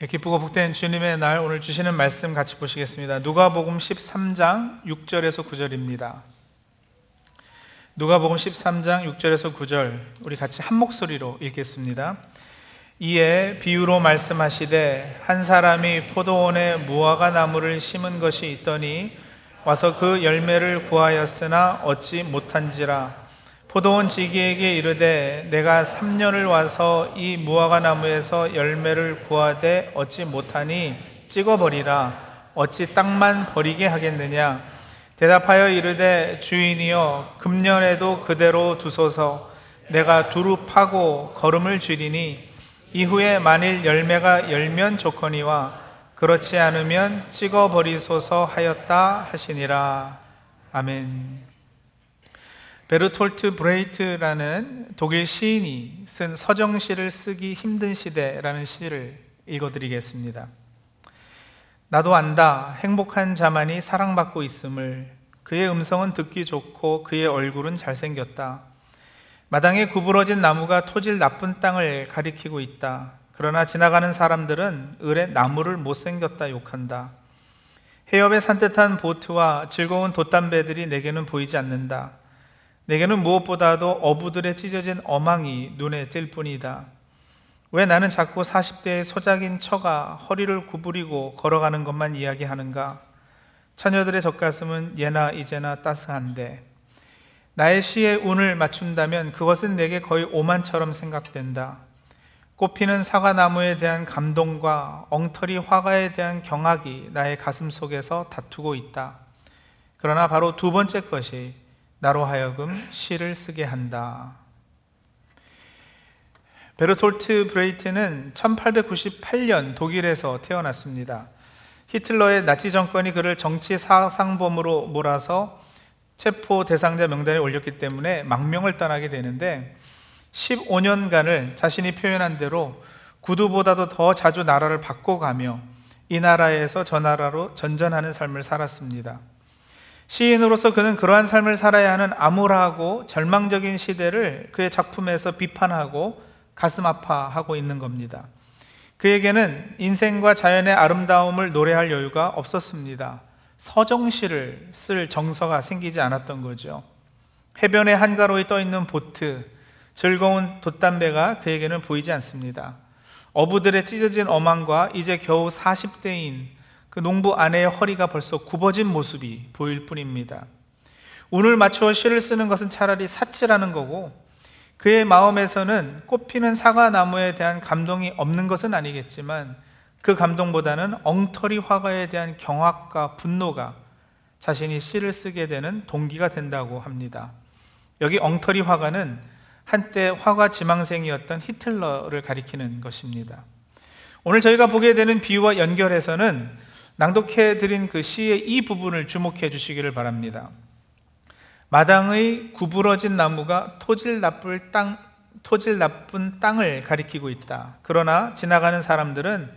예, 기쁘고 복된 주님의 날 오늘 주시는 말씀 같이 보시겠습니다. 누가복음 13장 6절에서 9절입니다. 누가복음 13장 6절에서 9절 우리 같이 한 목소리로 읽겠습니다. 이에 비유로 말씀하시되 한 사람이 포도원에 무화과 나무를 심은 것이 있더니 와서 그 열매를 구하였으나 얻지 못한지라 포도원 지기에게 이르되 내가 3년을 와서 이 무화과 나무에서 열매를 구하되 얻지 못하니 찍어버리라. 어찌 땅만 버리게 하겠느냐? 대답하여 이르되 주인이여 금년에도 그대로 두소서. 내가 두루 파고 거름을 주리니 이후에 만일 열매가 열면 좋거니와 그렇지 않으면 찍어버리소서 하였다 하시니라. 아멘 베르톨트 브레히트라는 독일 시인이 쓴 서정시를 쓰기 힘든 시대라는 시를 읽어드리겠습니다. 나도 안다. 행복한 자만이 사랑받고 있음을. 그의 음성은 듣기 좋고 그의 얼굴은 잘생겼다. 마당에 구부러진 나무가 토질 나쁜 땅을 가리키고 있다. 그러나 지나가는 사람들은 을에 나무를 못생겼다 욕한다. 해협에 산뜻한 보트와 즐거운 돛담배들이 내게는 보이지 않는다. 내게는 무엇보다도 어부들의 찢어진 어망이 눈에 띌 뿐이다. 왜 나는 자꾸 40대의 소작인 처가 허리를 구부리고 걸어가는 것만 이야기하는가? 처녀들의 젖가슴은 예나 이제나 따스한데 나의 시에 운을 맞춘다면 그것은 내게 거의 오만처럼 생각된다. 꽃피는 사과나무에 대한 감동과 엉터리 화가에 대한 경악이 나의 가슴 속에서 다투고 있다. 그러나 바로 두 번째 것이 나로 하여금 시를 쓰게 한다. 베르톨트 브레히트는 1898년 독일에서 태어났습니다. 히틀러의 나치 정권이 그를 정치 사상범으로 몰아서 체포 대상자 명단에 올렸기 때문에 망명을 떠나게 되는데 15년간을 자신이 표현한 대로 구두보다도 더 자주 나라를 바꿔가며 이 나라에서 저 나라로 전전하는 삶을 살았습니다. 시인으로서 그는 그러한 삶을 살아야 하는 암울하고 절망적인 시대를 그의 작품에서 비판하고 가슴 아파하고 있는 겁니다. 그에게는 인생과 자연의 아름다움을 노래할 여유가 없었습니다. 서정시를 쓸 정서가 생기지 않았던 거죠. 해변에 한가로이 떠 있는 보트, 즐거운 돛담배가 그에게는 보이지 않습니다. 어부들의 찢어진 어망과 이제 겨우 40대인 그 농부 아내의 허리가 벌써 굽어진 모습이 보일 뿐입니다. 운을 맞추어 시를 쓰는 것은 차라리 사치라는 거고 그의 마음에서는 꽃피는 사과나무에 대한 감동이 없는 것은 아니겠지만 그 감동보다는 엉터리 화가에 대한 경악과 분노가 자신이 시를 쓰게 되는 동기가 된다고 합니다. 여기 엉터리 화가는 한때 화가 지망생이었던 히틀러를 가리키는 것입니다. 오늘 저희가 보게 되는 비유와 연결해서는 낭독해 드린 그 시의 이 부분을 주목해 주시기를 바랍니다. 마당의 구부러진 나무가 토질 나쁠 땅, 토질 나쁜 땅을 가리키고 있다. 그러나 지나가는 사람들은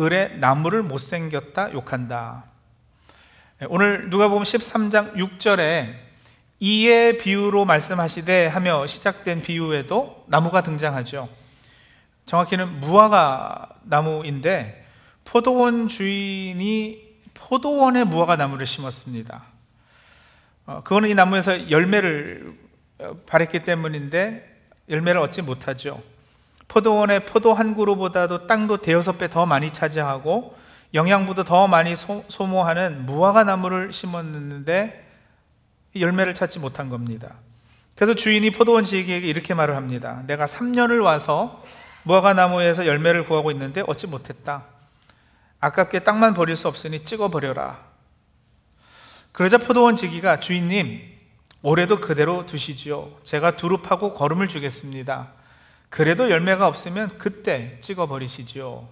을에 나무를 못생겼다 욕한다. 오늘 누가 보면 13장 6절에 이의 비유로 말씀하시되 하며 시작된 비유에도 나무가 등장하죠. 정확히는 무화과 나무인데 포도원 주인이 포도원에 무화과 나무를 심었습니다. 어, 그거는 이 나무에서 열매를 어, 발했기 때문인데 열매를 얻지 못하죠. 포도원의 포도 한 그루보다도 땅도 대여섯 배 더 많이 차지하고 영양분도 더 많이 소, 모하는 무화과 나무를 심었는데 열매를 찾지 못한 겁니다. 그래서 주인이 포도원 지에게 이렇게 말을 합니다. 내가 3년을 와서 무화과 나무에서 열매를 구하고 있는데 얻지 못했다. 아깝게 땅만 버릴 수 없으니 찍어버려라. 그러자 포도원 지기가 주인님, 올해도 그대로 두시지요. 제가 두릅하고 걸음을 주겠습니다. 그래도 열매가 없으면 그때 찍어버리시지요.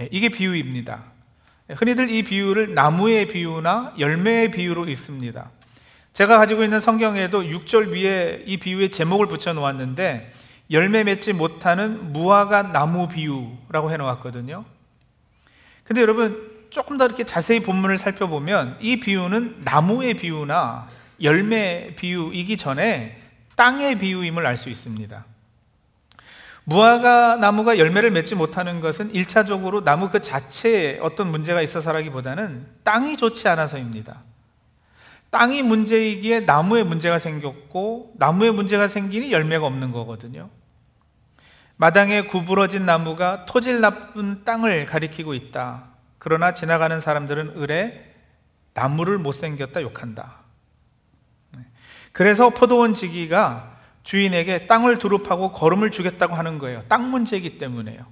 예, 이게 비유입니다. 흔히들 이 비유를 나무의 비유나 열매의 비유로 읽습니다. 제가 가지고 있는 성경에도 6절 위에 이 비유의 제목을 붙여 놓았는데 열매 맺지 못하는 무화과 나무 비유라고 해 놓았거든요. 근데 여러분 조금 더 이렇게 자세히 본문을 살펴보면 이 비유는 나무의 비유나 열매 비유이기 전에 땅의 비유임을 알 수 있습니다. 무화과 나무가 열매를 맺지 못하는 것은 1차적으로 나무 그 자체에 어떤 문제가 있어서라기보다는 땅이 좋지 않아서입니다. 땅이 문제이기에 나무에 문제가 생겼고 나무에 문제가 생기니 열매가 없는 거거든요. 마당에 구부러진 나무가 토질 나쁜 땅을 가리키고 있다. 그러나 지나가는 사람들은 을에 나무를 못생겼다 욕한다. 네. 그래서 포도원 지기가 주인에게 땅을 두릅하고 거름을 주겠다고 하는 거예요. 땅 문제이기 때문에요.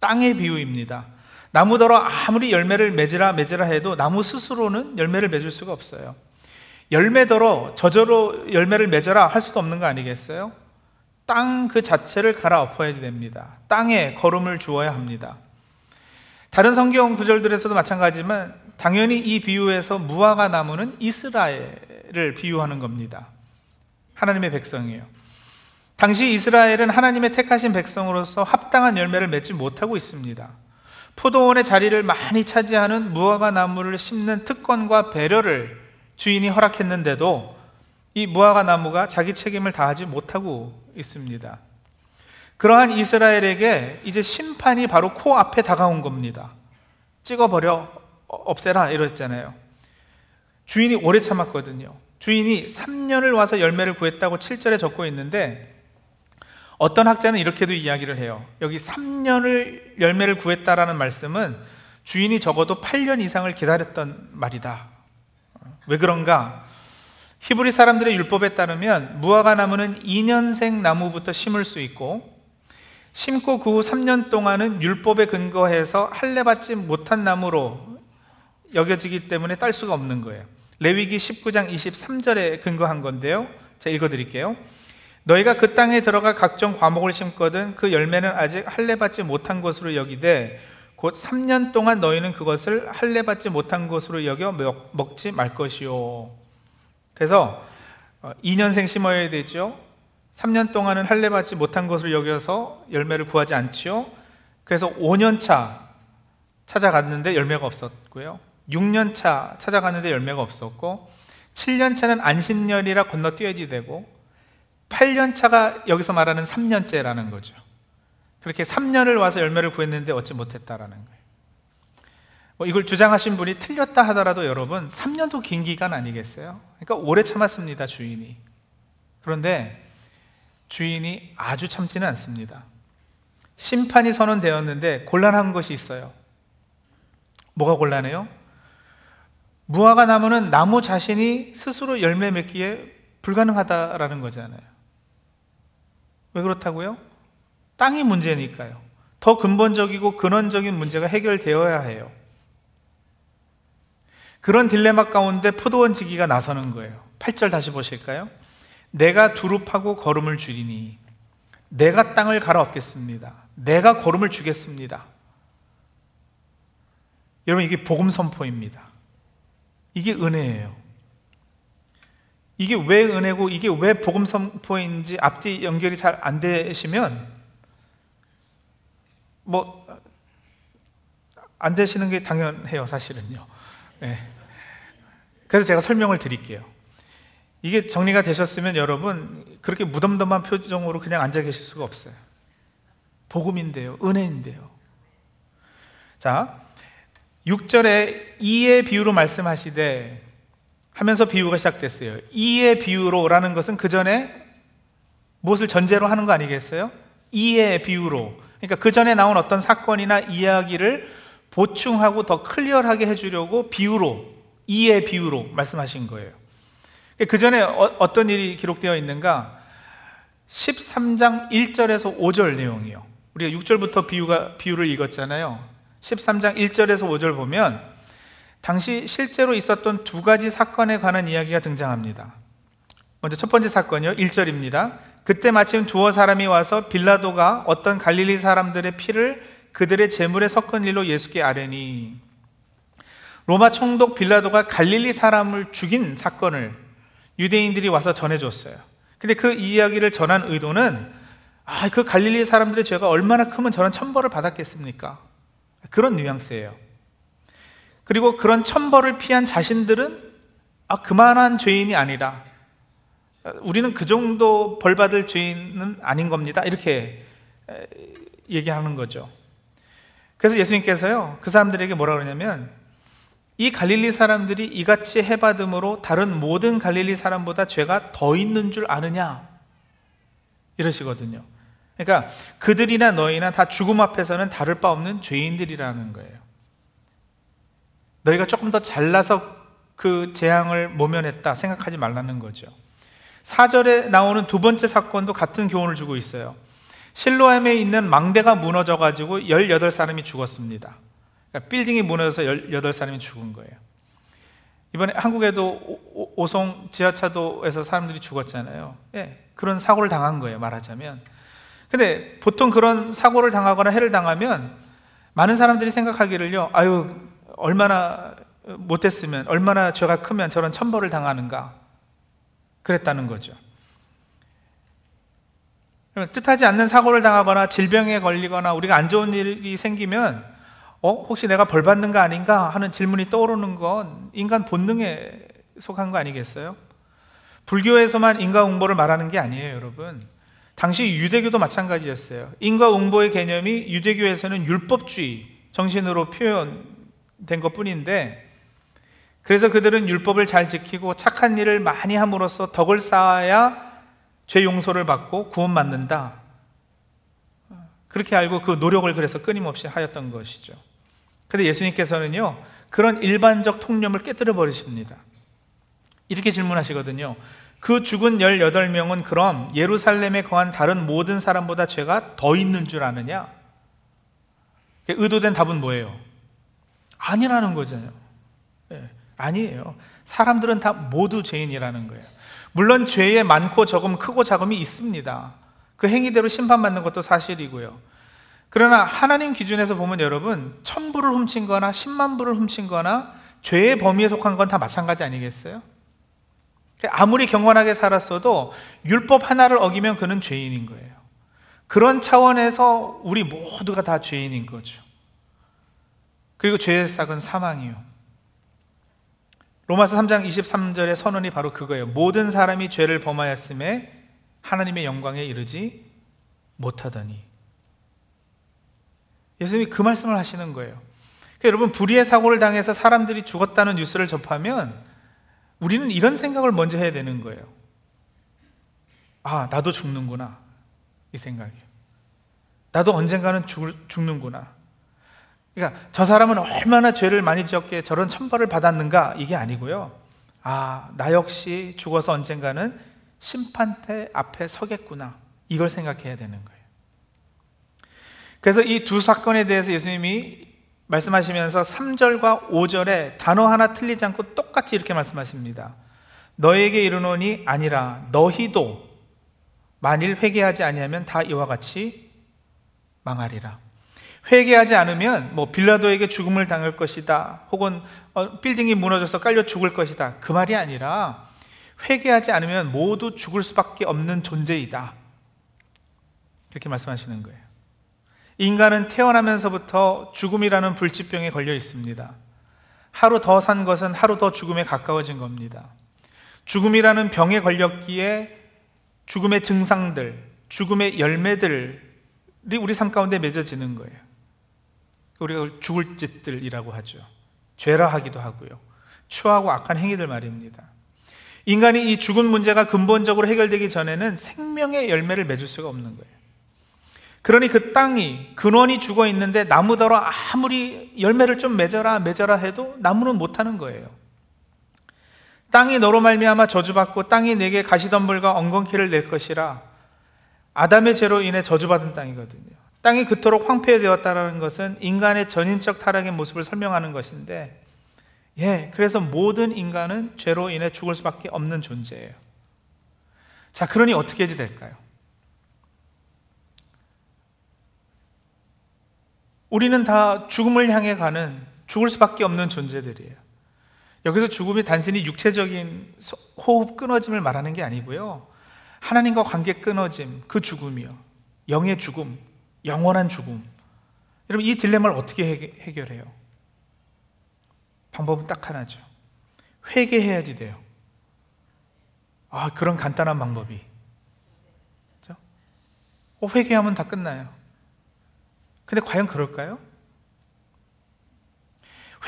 땅의 비유입니다. 나무더러 아무리 열매를 맺으라 맺으라 해도 나무 스스로는 열매를 맺을 수가 없어요. 열매더러 저절로 열매를 맺어라 할 수도 없는 거 아니겠어요? 땅 그 자체를 갈아엎어야 됩니다. 땅에 거름을 주어야 합니다. 다른 성경 구절들에서도 마찬가지지만 당연히 이 비유에서 무화과 나무는 이스라엘을 비유하는 겁니다. 하나님의 백성이에요. 당시 이스라엘은 하나님의 택하신 백성으로서 합당한 열매를 맺지 못하고 있습니다. 포도원의 자리를 많이 차지하는 무화과 나무를 심는 특권과 배려를 주인이 허락했는데도 이 무화과 나무가 자기 책임을 다하지 못하고 있습니다. 그러한 이스라엘에게 이제 심판이 바로 코앞에 다가온 겁니다. 찍어버려, 없애라, 이랬잖아요. 주인이 오래 참았거든요. 주인이 3년을 와서 열매를 구했다고 7절에 적고 있는데 어떤 학자는 이렇게도 이야기를 해요. 여기 3년을 열매를 구했다라는 말씀은 주인이 적어도 8년 이상을 기다렸던 말이다. 왜 그런가? 히브리 사람들의 율법에 따르면 무화과 나무는 2년생 나무부터 심을 수 있고 심고 그 후 3년 동안은 율법에 근거해서 할례받지 못한 나무로 여겨지기 때문에 딸 수가 없는 거예요. 레위기 19장 23절에 근거한 건데요. 제가 읽어 드릴게요. 너희가 그 땅에 들어가 각종 과목을 심거든 그 열매는 아직 할례 받지 못한 것으로 여기되 곧 3년 동안 너희는 그것을 할례 받지 못한 것으로 여겨 먹지 말 것이요. 그래서 2년생 어, 심어야 되죠. 3년 동안은 할례 받지 못한 것으로 여겨서 열매를 구하지 않지요. 그래서 5년 차 찾아갔는데 열매가 없었고요. 6년 차 찾아갔는데 열매가 없었고 7년 차는 안신년이라 건너뛰어야지 되고 8년 차가 여기서 말하는 3년째라는 거죠. 그렇게 3년을 와서 열매를 구했는데 얻지 못했다라는 거예요. 뭐 이걸 주장하신 분이 틀렸다 하더라도 여러분 3년도 긴 기간 아니겠어요? 그러니까 오래 참았습니다, 주인이. 그런데 주인이 아주 참지는 않습니다. 심판이 선언되었는데 곤란한 것이 있어요. 뭐가 곤란해요? 무화과 나무는 나무 자신이 스스로 열매 맺기에 불가능하다라는 거잖아요. 왜 그렇다고요? 땅이 문제니까요. 더 근본적이고 근원적인 문제가 해결되어야 해요. 그런 딜레마 가운데 포도원 지기가 나서는 거예요. 8절 다시 보실까요? 내가 두릅하고 걸음을 줄이니 내가 땅을 갈아엎겠습니다. 내가 걸음을 주겠습니다. 여러분 이게 복음 선포입니다. 이게 은혜예요. 이게 왜 은혜고 이게 왜 복음 선포인지 앞뒤 연결이 잘 안 되시면 뭐 안 되시는 게 당연해요, 사실은요. 네. 그래서 제가 설명을 드릴게요. 이게 정리가 되셨으면 여러분 그렇게 무덤덤한 표정으로 그냥 앉아 계실 수가 없어요. 복음인데요, 은혜인데요. 자, 6절에 이의 비유로 말씀하시되 하면서 비유가 시작됐어요. 이의 비유로라는 것은 그 전에 무엇을 전제로 하는 거 아니겠어요? 이의 비유로. 그러니까 그 전에 나온 어떤 사건이나 이야기를 보충하고 더 클리어하게 해주려고 비유로, 이의 비유로 말씀하신 거예요. 그 전에 어, 떤 일이 기록되어 있는가? 13장 1절에서 5절 내용이요. 우리가 6절부터 비유가, 비유를 읽었잖아요. 13장 1절에서 5절 보면 당시 실제로 있었던 두 가지 사건에 관한 이야기가 등장합니다. 먼저 첫 번째 사건이요. 1절입니다. 그때 마침 두어 사람이 와서 빌라도가 어떤 갈릴리 사람들의 피를 그들의 재물에 섞은 일로 예수께 아뢰니 로마 총독 빌라도가 갈릴리 사람을 죽인 사건을 유대인들이 와서 전해줬어요. 근데 그 이야기를 전한 의도는 아, 그 갈릴리 사람들의 죄가 얼마나 크면 저런 천벌을 받았겠습니까? 그런 뉘앙스예요. 그리고 그런 천벌을 피한 자신들은 아, 그만한 죄인이 아니라 우리는 그 정도 벌 받을 죄인은 아닌 겁니다. 이렇게 얘기하는 거죠. 그래서 예수님께서요, 그 사람들에게 뭐라 그러냐면, 이 갈릴리 사람들이 이같이 해받음으로 다른 모든 갈릴리 사람보다 죄가 더 있는 줄 아느냐? 이러시거든요. 그러니까 그들이나 너희나 다 죽음 앞에서는 다를 바 없는 죄인들이라는 거예요. 너희가 조금 더 잘나서 그 재앙을 모면했다 생각하지 말라는 거죠. 4절에 나오는 두 번째 사건도 같은 교훈을 주고 있어요. 실로암에 있는 망대가 무너져 가지고 18사람이 죽었습니다. 그러니까 빌딩이 무너져서 18사람이 죽은 거예요. 이번에 한국에도 오 송 지하차도에서 사람들이 죽었잖아요. 예, 그런 사고를 당한 거예요, 말하자면. 근데 보통 그런 사고를 당하거나 해를 당하면 많은 사람들이 생각하기를요, 아유, 얼마나 못했으면, 얼마나 죄가 크면 저런 천벌을 당하는가. 그랬다는 거죠. 뜻하지 않는 사고를 당하거나 질병에 걸리거나 우리가 안 좋은 일이 생기면 어? 혹시 내가 벌 받는 거 아닌가 하는 질문이 떠오르는 건 인간 본능에 속한 거 아니겠어요? 불교에서만 인과응보를 말하는 게 아니에요, 여러분. 당시 유대교도 마찬가지였어요. 인과응보의 개념이 유대교에서는 율법주의 정신으로 표현된 것 뿐인데, 그래서 그들은 율법을 잘 지키고 착한 일을 많이 함으로써 덕을 쌓아야 죄 용서를 받고 구원받는다. 그렇게 알고 그 노력을 그래서 끊임없이 하였던 것이죠. 근데 예수님께서는요, 그런 일반적 통념을 깨뜨려 버리십니다. 이렇게 질문하시거든요. 그 죽은 18명은 그럼 예루살렘에 거한 다른 모든 사람보다 죄가 더 있는 줄 아느냐? 의도된 답은 뭐예요? 아니라는 거잖아요. 네, 아니에요. 사람들은 다 모두 죄인이라는 거예요. 물론 죄에 많고 적음, 크고 작음이 있습니다. 그 행위대로 심판받는 것도 사실이고요. 그러나 하나님 기준에서 보면 여러분, 천부를 훔친 거나 십만 부를 훔친 거나 죄의 범위에 속한 건 다 마찬가지 아니겠어요? 아무리 경건하게 살았어도 율법 하나를 어기면 그는 죄인인 거예요. 그런 차원에서 우리 모두가 다 죄인인 거죠. 그리고 죄의 싹은 사망이요. 로마서 3장 23절의 선언이 바로 그거예요. 모든 사람이 죄를 범하였음에 하나님의 영광에 이르지 못하더니. 예수님이 그 말씀을 하시는 거예요. 그러니까 여러분, 불의의 사고를 당해서 사람들이 죽었다는 뉴스를 접하면 우리는 이런 생각을 먼저 해야 되는 거예요. 아, 나도 죽는구나. 이 생각이에요. 나도 언젠가는 죽, 죽는구나. 그러니까 저 사람은 얼마나 죄를 많이 지었기에 저런 천벌을 받았는가 이게 아니고요. 아, 나 역시 죽어서 언젠가는 심판대 앞에 서겠구나. 이걸 생각해야 되는 거예요. 그래서 이 두 사건에 대해서 예수님이 말씀하시면서 3절과 5절에 단어 하나 틀리지 않고 똑같이 이렇게 말씀하십니다. 너에게 이르노니 아니라 너희도 만일 회개하지 아니하면 다 이와 같이 망하리라. 회개하지 않으면 뭐 빌라도에게 죽음을 당할 것이다. 혹은 어, 빌딩이 무너져서 깔려 죽을 것이다. 그 말이 아니라 회개하지 않으면 모두 죽을 수밖에 없는 존재이다. 이렇게 말씀하시는 거예요. 인간은 태어나면서부터 죽음이라는 불치병에 걸려 있습니다. 하루 더 산 것은 하루 더 죽음에 가까워진 겁니다. 죽음이라는 병에 걸렸기에 죽음의 증상들, 죽음의 열매들이 우리 삶 가운데 맺어지는 거예요. 우리가 죽을 짓들이라고 하죠. 죄라 하기도 하고요. 추하고 악한 행위들 말입니다. 인간이 이 죽은 문제가 근본적으로 해결되기 전에는 생명의 열매를 맺을 수가 없는 거예요. 그러니 그 땅이 근원이 죽어 있는데 나무더러 아무리 열매를 좀 맺어라 맺어라 해도 나무는 못 하는 거예요. 땅이 너로 말미암아 저주받고 땅이 내게 가시덤불과 엉겅퀴를 낼 것이라 아담의 죄로 인해 저주받은 땅이거든요. 땅이 그토록 황폐되었다는 것은 인간의 전인적 타락의 모습을 설명하는 것인데 예, 그래서 모든 인간은 죄로 인해 죽을 수밖에 없는 존재예요. 자, 그러니 어떻게 해야 될까요? 우리는 다 죽음을 향해 가는 죽을 수밖에 없는 존재들이에요. 여기서 죽음이 단순히 육체적인 호흡 끊어짐을 말하는 게 아니고요. 하나님과 관계 끊어짐, 그 죽음이요. 영의 죽음, 영원한 죽음. 여러분, 이 딜레마를 어떻게 해결해요? 방법은 딱 하나죠. 회개해야지 돼요. 아, 그런 간단한 방법이. 어, 회개하면 다 끝나요. 근데 과연 그럴까요?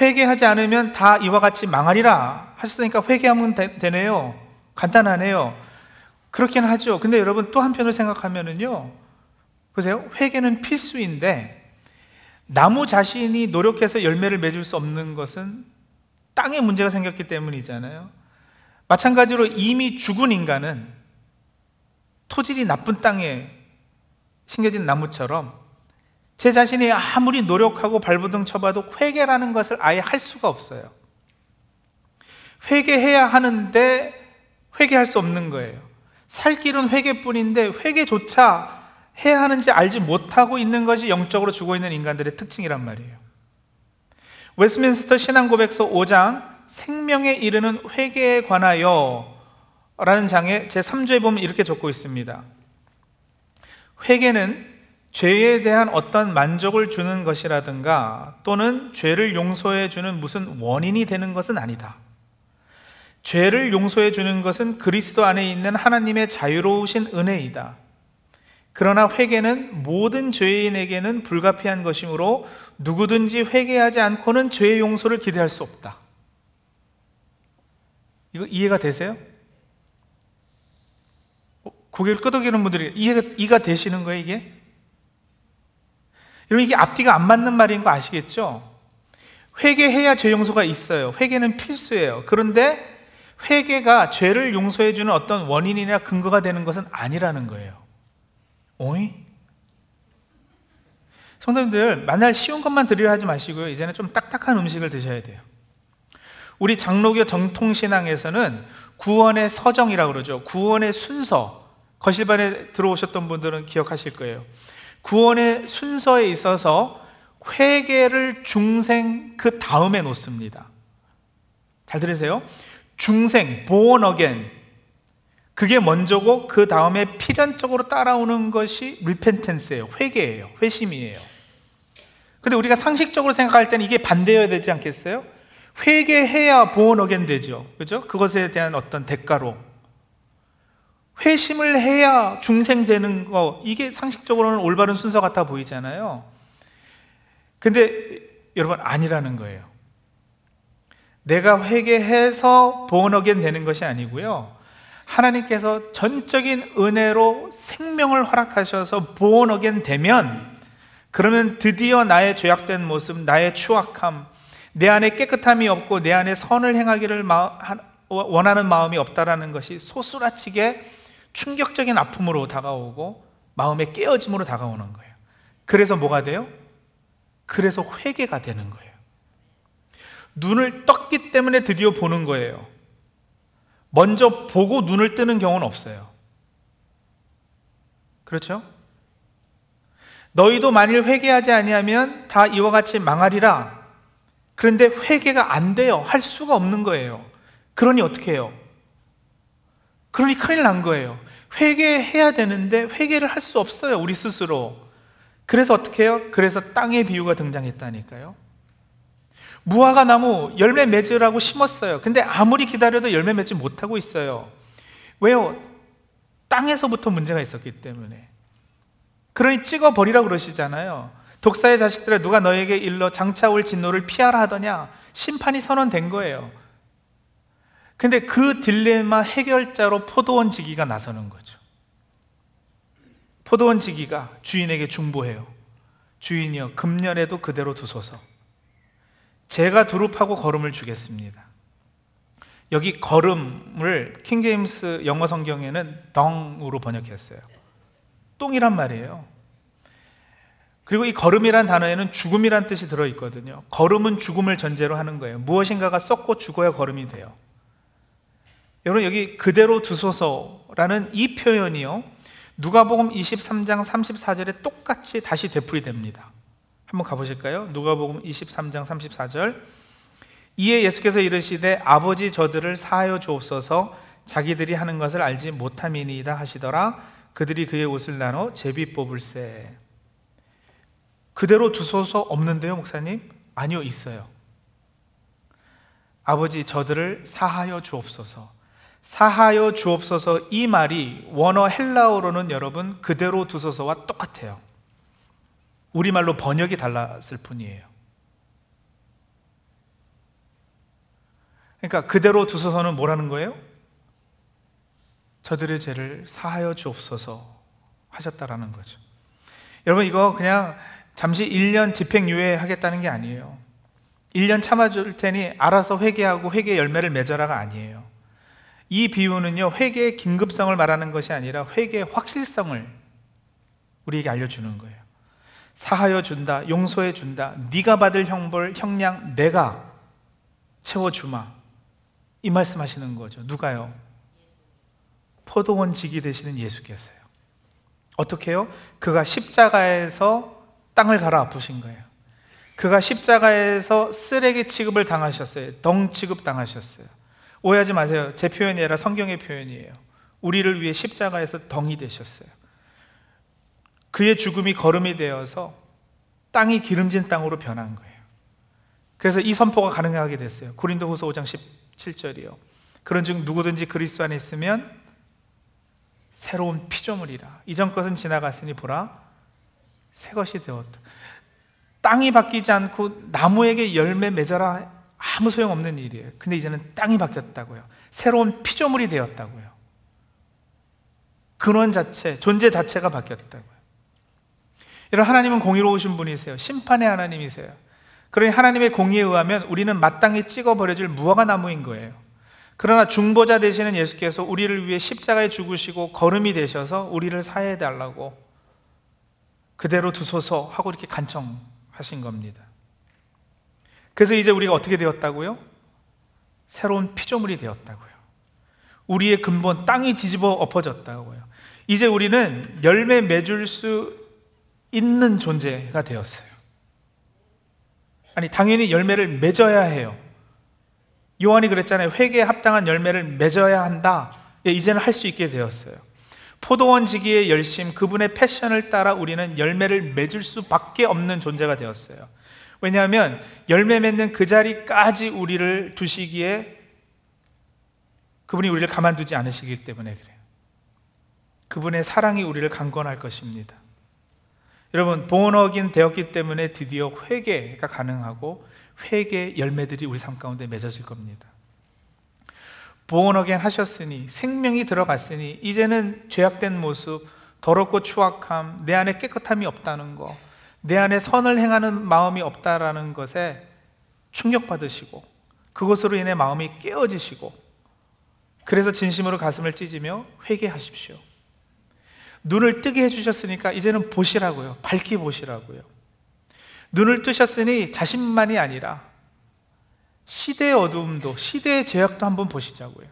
회개하지 않으면 다 이와 같이 망하리라 하셨으니까 회개하면 되, 되네요. 간단하네요. 그렇긴 하죠. 근데 여러분 또 한편으로 생각하면은요. 보세요. 회개는 필수인데 나무 자신이 노력해서 열매를 맺을 수 없는 것은 땅에 문제가 생겼기 때문이잖아요. 마찬가지로 이미 죽은 인간은 토질이 나쁜 땅에 심겨진 나무처럼 제 자신이 아무리 노력하고 발버둥 쳐봐도 회개라는 것을 아예 할 수가 없어요. 회개해야 하는데 회개할 수 없는 거예요. 살 길은 회개뿐인데 회개조차 해야 하는지 알지 못하고 있는 것이 영적으로 죽어 있는 인간들의 특징이란 말이에요. 웨스민스터 신앙고백서 5장 생명에 이르는 회개에 관하여 라는 장에 제 3조에 보면 이렇게 적고 있습니다. 회개는 죄에 대한 어떤 만족을 주는 것이라든가 또는 죄를 용서해 주는 무슨 원인이 되는 것은 아니다. 죄를 용서해 주는 것은 그리스도 안에 있는 하나님의 자유로우신 은혜이다. 그러나 회개는 모든 죄인에게는 불가피한 것이므로 누구든지 회개하지 않고는 죄의 용서를 기대할 수 없다. 이거 이해가 되세요? 어, 고개를 끄덕이는 분들이 이해가, 이해가 되시는 거예요, 이게? 여러분, 이게 앞뒤가 안 맞는 말인 거 아시겠죠? 회개해야 죄 용서가 있어요. 회개는 필수예요. 그런데 회개가 죄를 용서해 주는 어떤 원인이나 근거가 되는 것은 아니라는 거예요. 오이? 성도님들, 만날 쉬운 것만 드리려 하지 마시고요. 이제는 좀 딱딱한 음식을 드셔야 돼요. 우리 장로교 정통신앙에서는 구원의 서정이라고 그러죠. 구원의 순서. 거실반에 들어오셨던 분들은 기억하실 거예요. 구원의 순서에 있어서 회개를 중생 그 다음에 놓습니다. 잘 들으세요. 중생, born again. 그게 먼저고 그 다음에 필연적으로 따라오는 것이 repentance예요. 회개예요. 회심이에요. 근데 우리가 상식적으로 생각할 때는 이게 반대여야 되지 않겠어요? 회개해야 born again 되죠. 그죠? 그것에 대한 어떤 대가로. 회심을 해야 중생되는 거, 이게 상식적으로는 올바른 순서 같아 보이잖아요. 근데 여러분, 아니라는 거예요. 내가 회개해서 본어겐 되는 것이 아니고요. 하나님께서 전적인 은혜로 생명을 허락하셔서 본어겐 되면 그러면 드디어 나의 죄악된 모습, 나의 추악함, 내 안에 깨끗함이 없고 내 안에 선을 행하기를 원하는 마음이 없다라는 것이 소스라치게 충격적인 아픔으로 다가오고 마음의 깨어짐으로 다가오는 거예요. 그래서 뭐가 돼요? 그래서 회개가 되는 거예요. 눈을 떴기 때문에 드디어 보는 거예요. 먼저 보고 눈을 뜨는 경우는 없어요. 그렇죠? 너희도 만일 회개하지 아니하면 다 이와 같이 망하리라. 그런데 회개가 안 돼요. 할 수가 없는 거예요. 그러니 어떻게 해요? 그러니 큰일 난 거예요. 회개해야 되는데 회개를 할 수 없어요, 우리 스스로. 그래서 어떻게 해요? 그래서 땅의 비유가 등장했다니까요. 무화과 나무 열매 맺으라고 심었어요. 근데 아무리 기다려도 열매 맺지 못하고 있어요. 왜요? 땅에서부터 문제가 있었기 때문에. 그러니 찍어버리라고 그러시잖아요. 독사의 자식들아 누가 너에게 일러 장차 올 진노를 피하라 하더냐? 심판이 선언된 거예요. 근데 그 딜레마 해결자로 포도원 지기가 나서는 거죠. 포도원 지기가 주인에게 중보해요. 주인이여 금년에도 그대로 두소서. 제가 두릅하고 걸음을 주겠습니다. 여기 걸음을 킹제임스 영어 성경에는 덩으로 번역했어요. 똥이란 말이에요. 그리고 이 걸음이란 단어에는 죽음이란 뜻이 들어있거든요. 걸음은 죽음을 전제로 하는 거예요. 무엇인가가 썩고 죽어야 걸음이 돼요. 여러분 여기 그대로 두소서라는 이 표현이요. 누가복음 23장 34절에 똑같이 다시 되풀이됩니다. 한번 가보실까요? 누가복음 23장 34절. 이에 예수께서 이르시되 아버지 저들을 사하여 주옵소서 자기들이 하는 것을 알지 못함이니이다 하시더라. 그들이 그의 옷을 나눠 제비 뽑을세. 그대로 두소서 없는데요, 목사님? 아니요, 있어요. 아버지 저들을 사하여 주옵소서. 사하여 주옵소서 이 말이 원어 헬라어로는 여러분 그대로 두소서와 똑같아요. 우리말로 번역이 달랐을 뿐이에요. 그러니까 그대로 두소서는 뭐라는 거예요? 저들의 죄를 사하여 주옵소서 하셨다라는 거죠. 여러분 이거 그냥 잠시 1년 집행유예 하겠다는 게 아니에요. 1년 참아줄 테니 알아서 회개하고 회개 열매를 맺어라가 아니에요. 이 비유는요, 회개의 긴급성을 말하는 것이 아니라 회개의 확실성을 우리에게 알려주는 거예요. 사하여 준다, 용서해 준다, 네가 받을 형벌, 형량 내가 채워주마. 이 말씀하시는 거죠. 누가요? 포도원 직이 되시는 예수께서요. 어떻게요? 그가 십자가에서 땅을 갈아 아프신 거예요. 그가 십자가에서 쓰레기 취급을 당하셨어요. 덩 취급 당하셨어요. 오해하지 마세요. 제 표현이 아니라 성경의 표현이에요. 우리를 위해 십자가에서 덩이 되셨어요. 그의 죽음이 걸음이 되어서 땅이 기름진 땅으로 변한 거예요. 그래서 이 선포가 가능하게 됐어요. 고린도후서 5장 17절이요. 그런즉 누구든지 그리스도 안에 있으면 새로운 피조물이라. 이전 것은 지나갔으니 보라 새 것이 되었다. 땅이 바뀌지 않고 나무에게 열매 맺어라 아무 소용없는 일이에요. 근데 이제는 땅이 바뀌었다고요. 새로운 피조물이 되었다고요. 근원 자체, 존재 자체가 바뀌었다고요. 이런 하나님은 공의로우신 분이세요. 심판의 하나님이세요. 그러니 하나님의 공의에 의하면 우리는 마땅히 찍어버려질 무화과 나무인 거예요. 그러나 중보자 되시는 예수께서 우리를 위해 십자가에 죽으시고 걸음이 되셔서 우리를 사해 달라고 그대로 두소서 하고 이렇게 간청하신 겁니다. 그래서 이제 우리가 어떻게 되었다고요? 새로운 피조물이 되었다고요. 우리의 근본 땅이 뒤집어 엎어졌다고요. 이제 우리는 열매 맺을 수 있는 존재가 되었어요. 아니 당연히 열매를 맺어야 해요. 요한이 그랬잖아요. 회개에 합당한 열매를 맺어야 한다. 예, 이제는 할 수 있게 되었어요. 포도원 지기의 열심, 그분의 패션을 따라 우리는 열매를 맺을 수밖에 없는 존재가 되었어요. 왜냐하면 열매 맺는 그 자리까지 우리를 두시기에 그분이 우리를 가만두지 않으시기 때문에 그래요. 그분의 사랑이 우리를 강권할 것입니다. 여러분, 본어긴 되었기 때문에 드디어 회개가 가능하고 회개 열매들이 우리 삶 가운데 맺어질 겁니다. 보온어겐 하셨으니 생명이 들어갔으니 이제는 죄악된 모습, 더럽고 추악함, 내 안에 깨끗함이 없다는 거, 내 안에 선을 행하는 마음이 없다라는 것에 충격받으시고 그것으로 인해 마음이 깨어지시고 그래서 진심으로 가슴을 찢으며 회개하십시오. 눈을 뜨게 해주셨으니까 이제는 보시라고요. 밝히 보시라고요. 눈을 뜨셨으니 자신만이 아니라 시대의 어두움도 시대의 제약도 한번 보시자고요.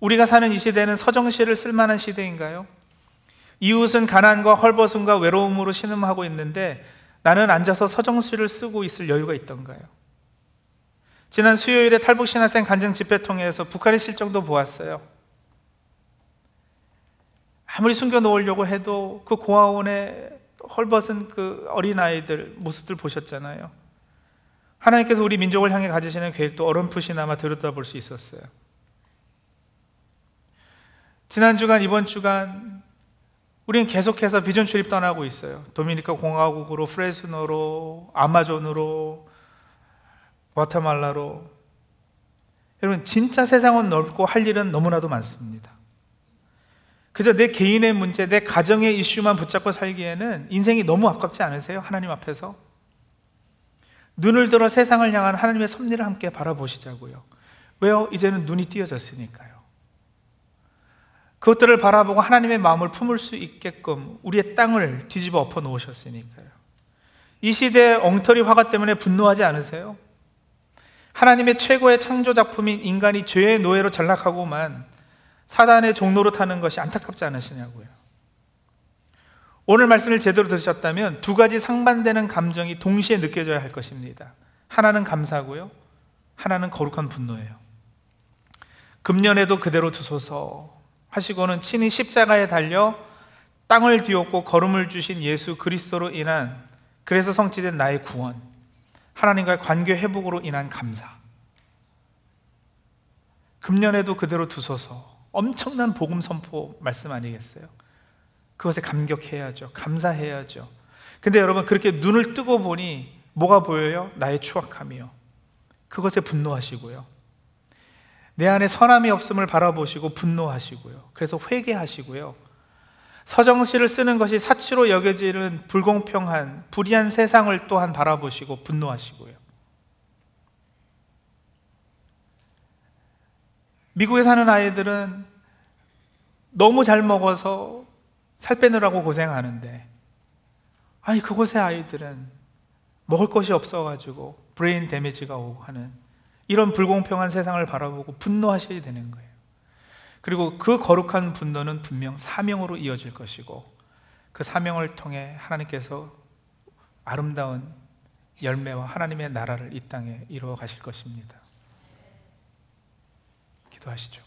우리가 사는 이 시대는 서정시를 쓸만한 시대인가요? 이웃은 가난과 헐벗음과 외로움으로 신음하고 있는데 나는 앉아서 서정시를 쓰고 있을 여유가 있던가요? 지난 수요일에 탈북 신학생 간증 집회 통해서 북한의 실정도 보았어요. 아무리 숨겨 놓으려고 해도 그 고아원에 헐벗은 그 어린아이들 모습들 보셨잖아요. 하나님께서 우리 민족을 향해 가지시는 계획도 어렴풋이나마 들여다볼 수 있었어요. 지난 주간, 이번 주간 우리는 계속해서 비전 출입 떠나고 있어요. 도미니카 공화국으로, 프레스노로, 아마존으로, 와테말라로. 여러분, 진짜 세상은 넓고 할 일은 너무나도 많습니다. 그저 내 개인의 문제, 내 가정의 이슈만 붙잡고 살기에는 인생이 너무 아깝지 않으세요? 하나님 앞에서? 눈을 들어 세상을 향한 하나님의 섭리를 함께 바라보시자고요. 왜요? 이제는 눈이 띄어졌으니까요. 그것들을 바라보고 하나님의 마음을 품을 수 있게끔 우리의 땅을 뒤집어 엎어 놓으셨으니까요. 이 시대의 엉터리 화가 때문에 분노하지 않으세요? 하나님의 최고의 창조 작품인 인간이 죄의 노예로 전락하고만 사단의 종로로 타는 것이 안타깝지 않으시냐고요. 오늘 말씀을 제대로 들으셨다면 두 가지 상반되는 감정이 동시에 느껴져야 할 것입니다. 하나는 감사고요. 하나는 거룩한 분노예요. 금년에도 그대로 두소서 하시고는 친히 십자가에 달려 땅을 뒤엎고 걸음을 주신 예수 그리스도로 인한 그래서 성취된 나의 구원 하나님과의 관계 회복으로 인한 감사 금년에도 그대로 두소서. 엄청난 복음 선포 말씀 아니겠어요? 그것에 감격해야죠. 감사해야죠. 근데 여러분 그렇게 눈을 뜨고 보니 뭐가 보여요? 나의 추악함이요. 그것에 분노하시고요. 내 안에 선함이 없음을 바라보시고 분노하시고요. 그래서 회개하시고요. 서정시를 쓰는 것이 사치로 여겨지는 불공평한 불의한 세상을 또한 바라보시고 분노하시고요. 미국에 사는 아이들은 너무 잘 먹어서 살 빼느라고 고생하는데 아니 그곳의 아이들은 먹을 것이 없어가지고 brain damage가 오고 하는 이런 불공평한 세상을 바라보고 분노하셔야 되는 거예요. 그리고 그 거룩한 분노는 분명 사명으로 이어질 것이고 그 사명을 통해 하나님께서 아름다운 열매와 하나님의 나라를 이 땅에 이루어 가실 것입니다. 기도하시죠.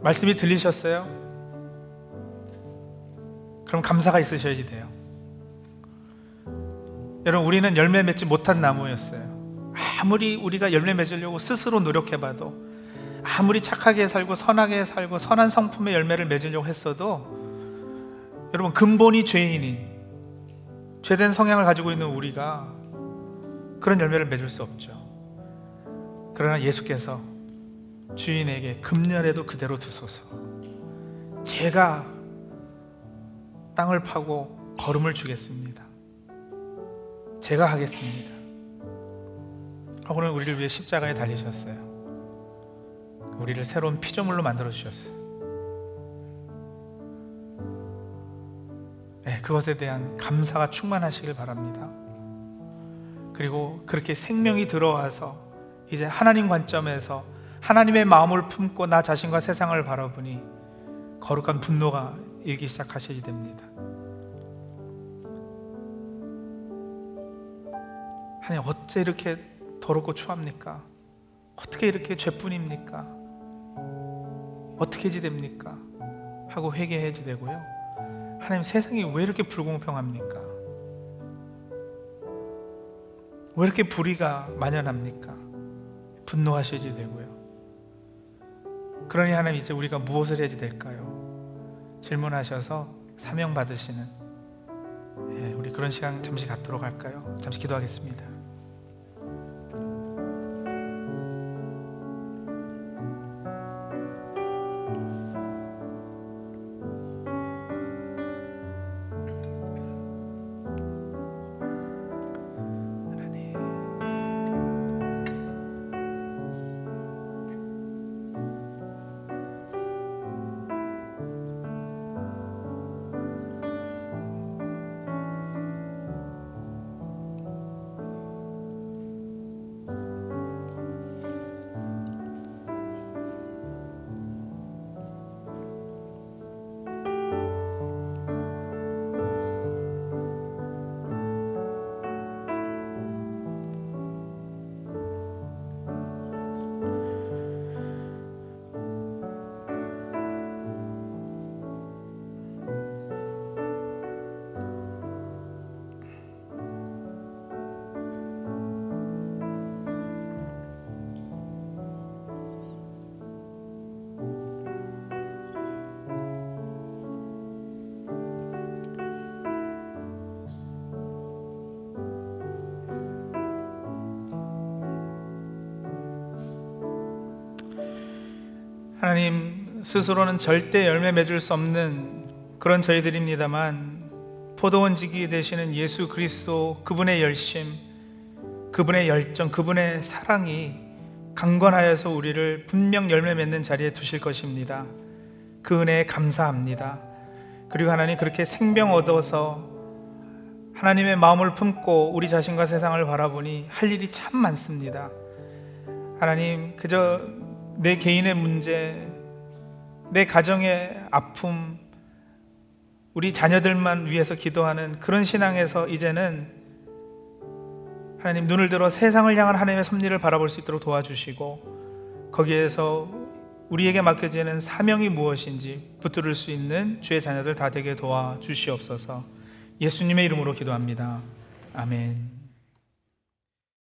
말씀이 들리셨어요? 그럼 감사가 있으셔야지 돼요. 여러분, 우리는 열매 맺지 못한 나무였어요. 아무리 우리가 열매 맺으려고 스스로 노력해봐도, 아무리 착하게 살고 선하게 살고 선한 성품의 열매를 맺으려고 했어도, 여러분, 근본이 죄인인, 죄된 성향을 가지고 있는 우리가 그런 열매를 맺을 수 없죠. 그러나 예수께서 주인에게 금년에도 그대로 두소서. 제가 땅을 파고 걸음을 주겠습니다. 제가 하겠습니다. 하고는 우리를 위해 십자가에 달리셨어요. 우리를 새로운 피조물로 만들어 주셨어요. 네, 그것에 대한 감사가 충만하시길 바랍니다. 그리고 그렇게 생명이 들어와서 이제 하나님 관점에서 하나님의 마음을 품고 나 자신과 세상을 바라보니 거룩한 분노가 일기 시작하셔야 됩니다. 하나님 어째 이렇게 더럽고 추합니까? 어떻게 이렇게 죄뿐입니까? 어떻게 지됩니까? 하고 회개해지 되고요. 하나님 세상이 왜 이렇게 불공평합니까? 왜 이렇게 불의가 만연합니까? 분노하셔야지 되고요. 그러니 하나님 이제 우리가 무엇을 해야지 될까요? 질문하셔서 사명 받으시는 예, 우리 그런 시간 잠시 갖도록 할까요? 잠시 기도하겠습니다. 하나님 스스로는 절대 열매 맺을 수 없는 그런 저희들입니다만 포도원지기 되시는 예수 그리스도 그분의 열심, 그분의 열정, 그분의 사랑이 강건하여서 우리를 분명 열매 맺는 자리에 두실 것입니다. 그 은혜에 감사합니다. 그리고 하나님 그렇게 생명 얻어서 하나님의 마음을 품고 우리 자신과 세상을 바라보니 할 일이 참 많습니다. 하나님 그저 내 개인의 문제, 내 가정의 아픔, 우리 자녀들만 위해서 기도하는 그런 신앙에서 이제는 하나님 눈을 들어 세상을 향한 하나님의 섭리를 바라볼 수 있도록 도와주시고 거기에서 우리에게 맡겨지는 사명이 무엇인지 붙들을 수 있는 주의 자녀들 다 되게 도와주시옵소서 예수님의 이름으로 기도합니다. 아멘.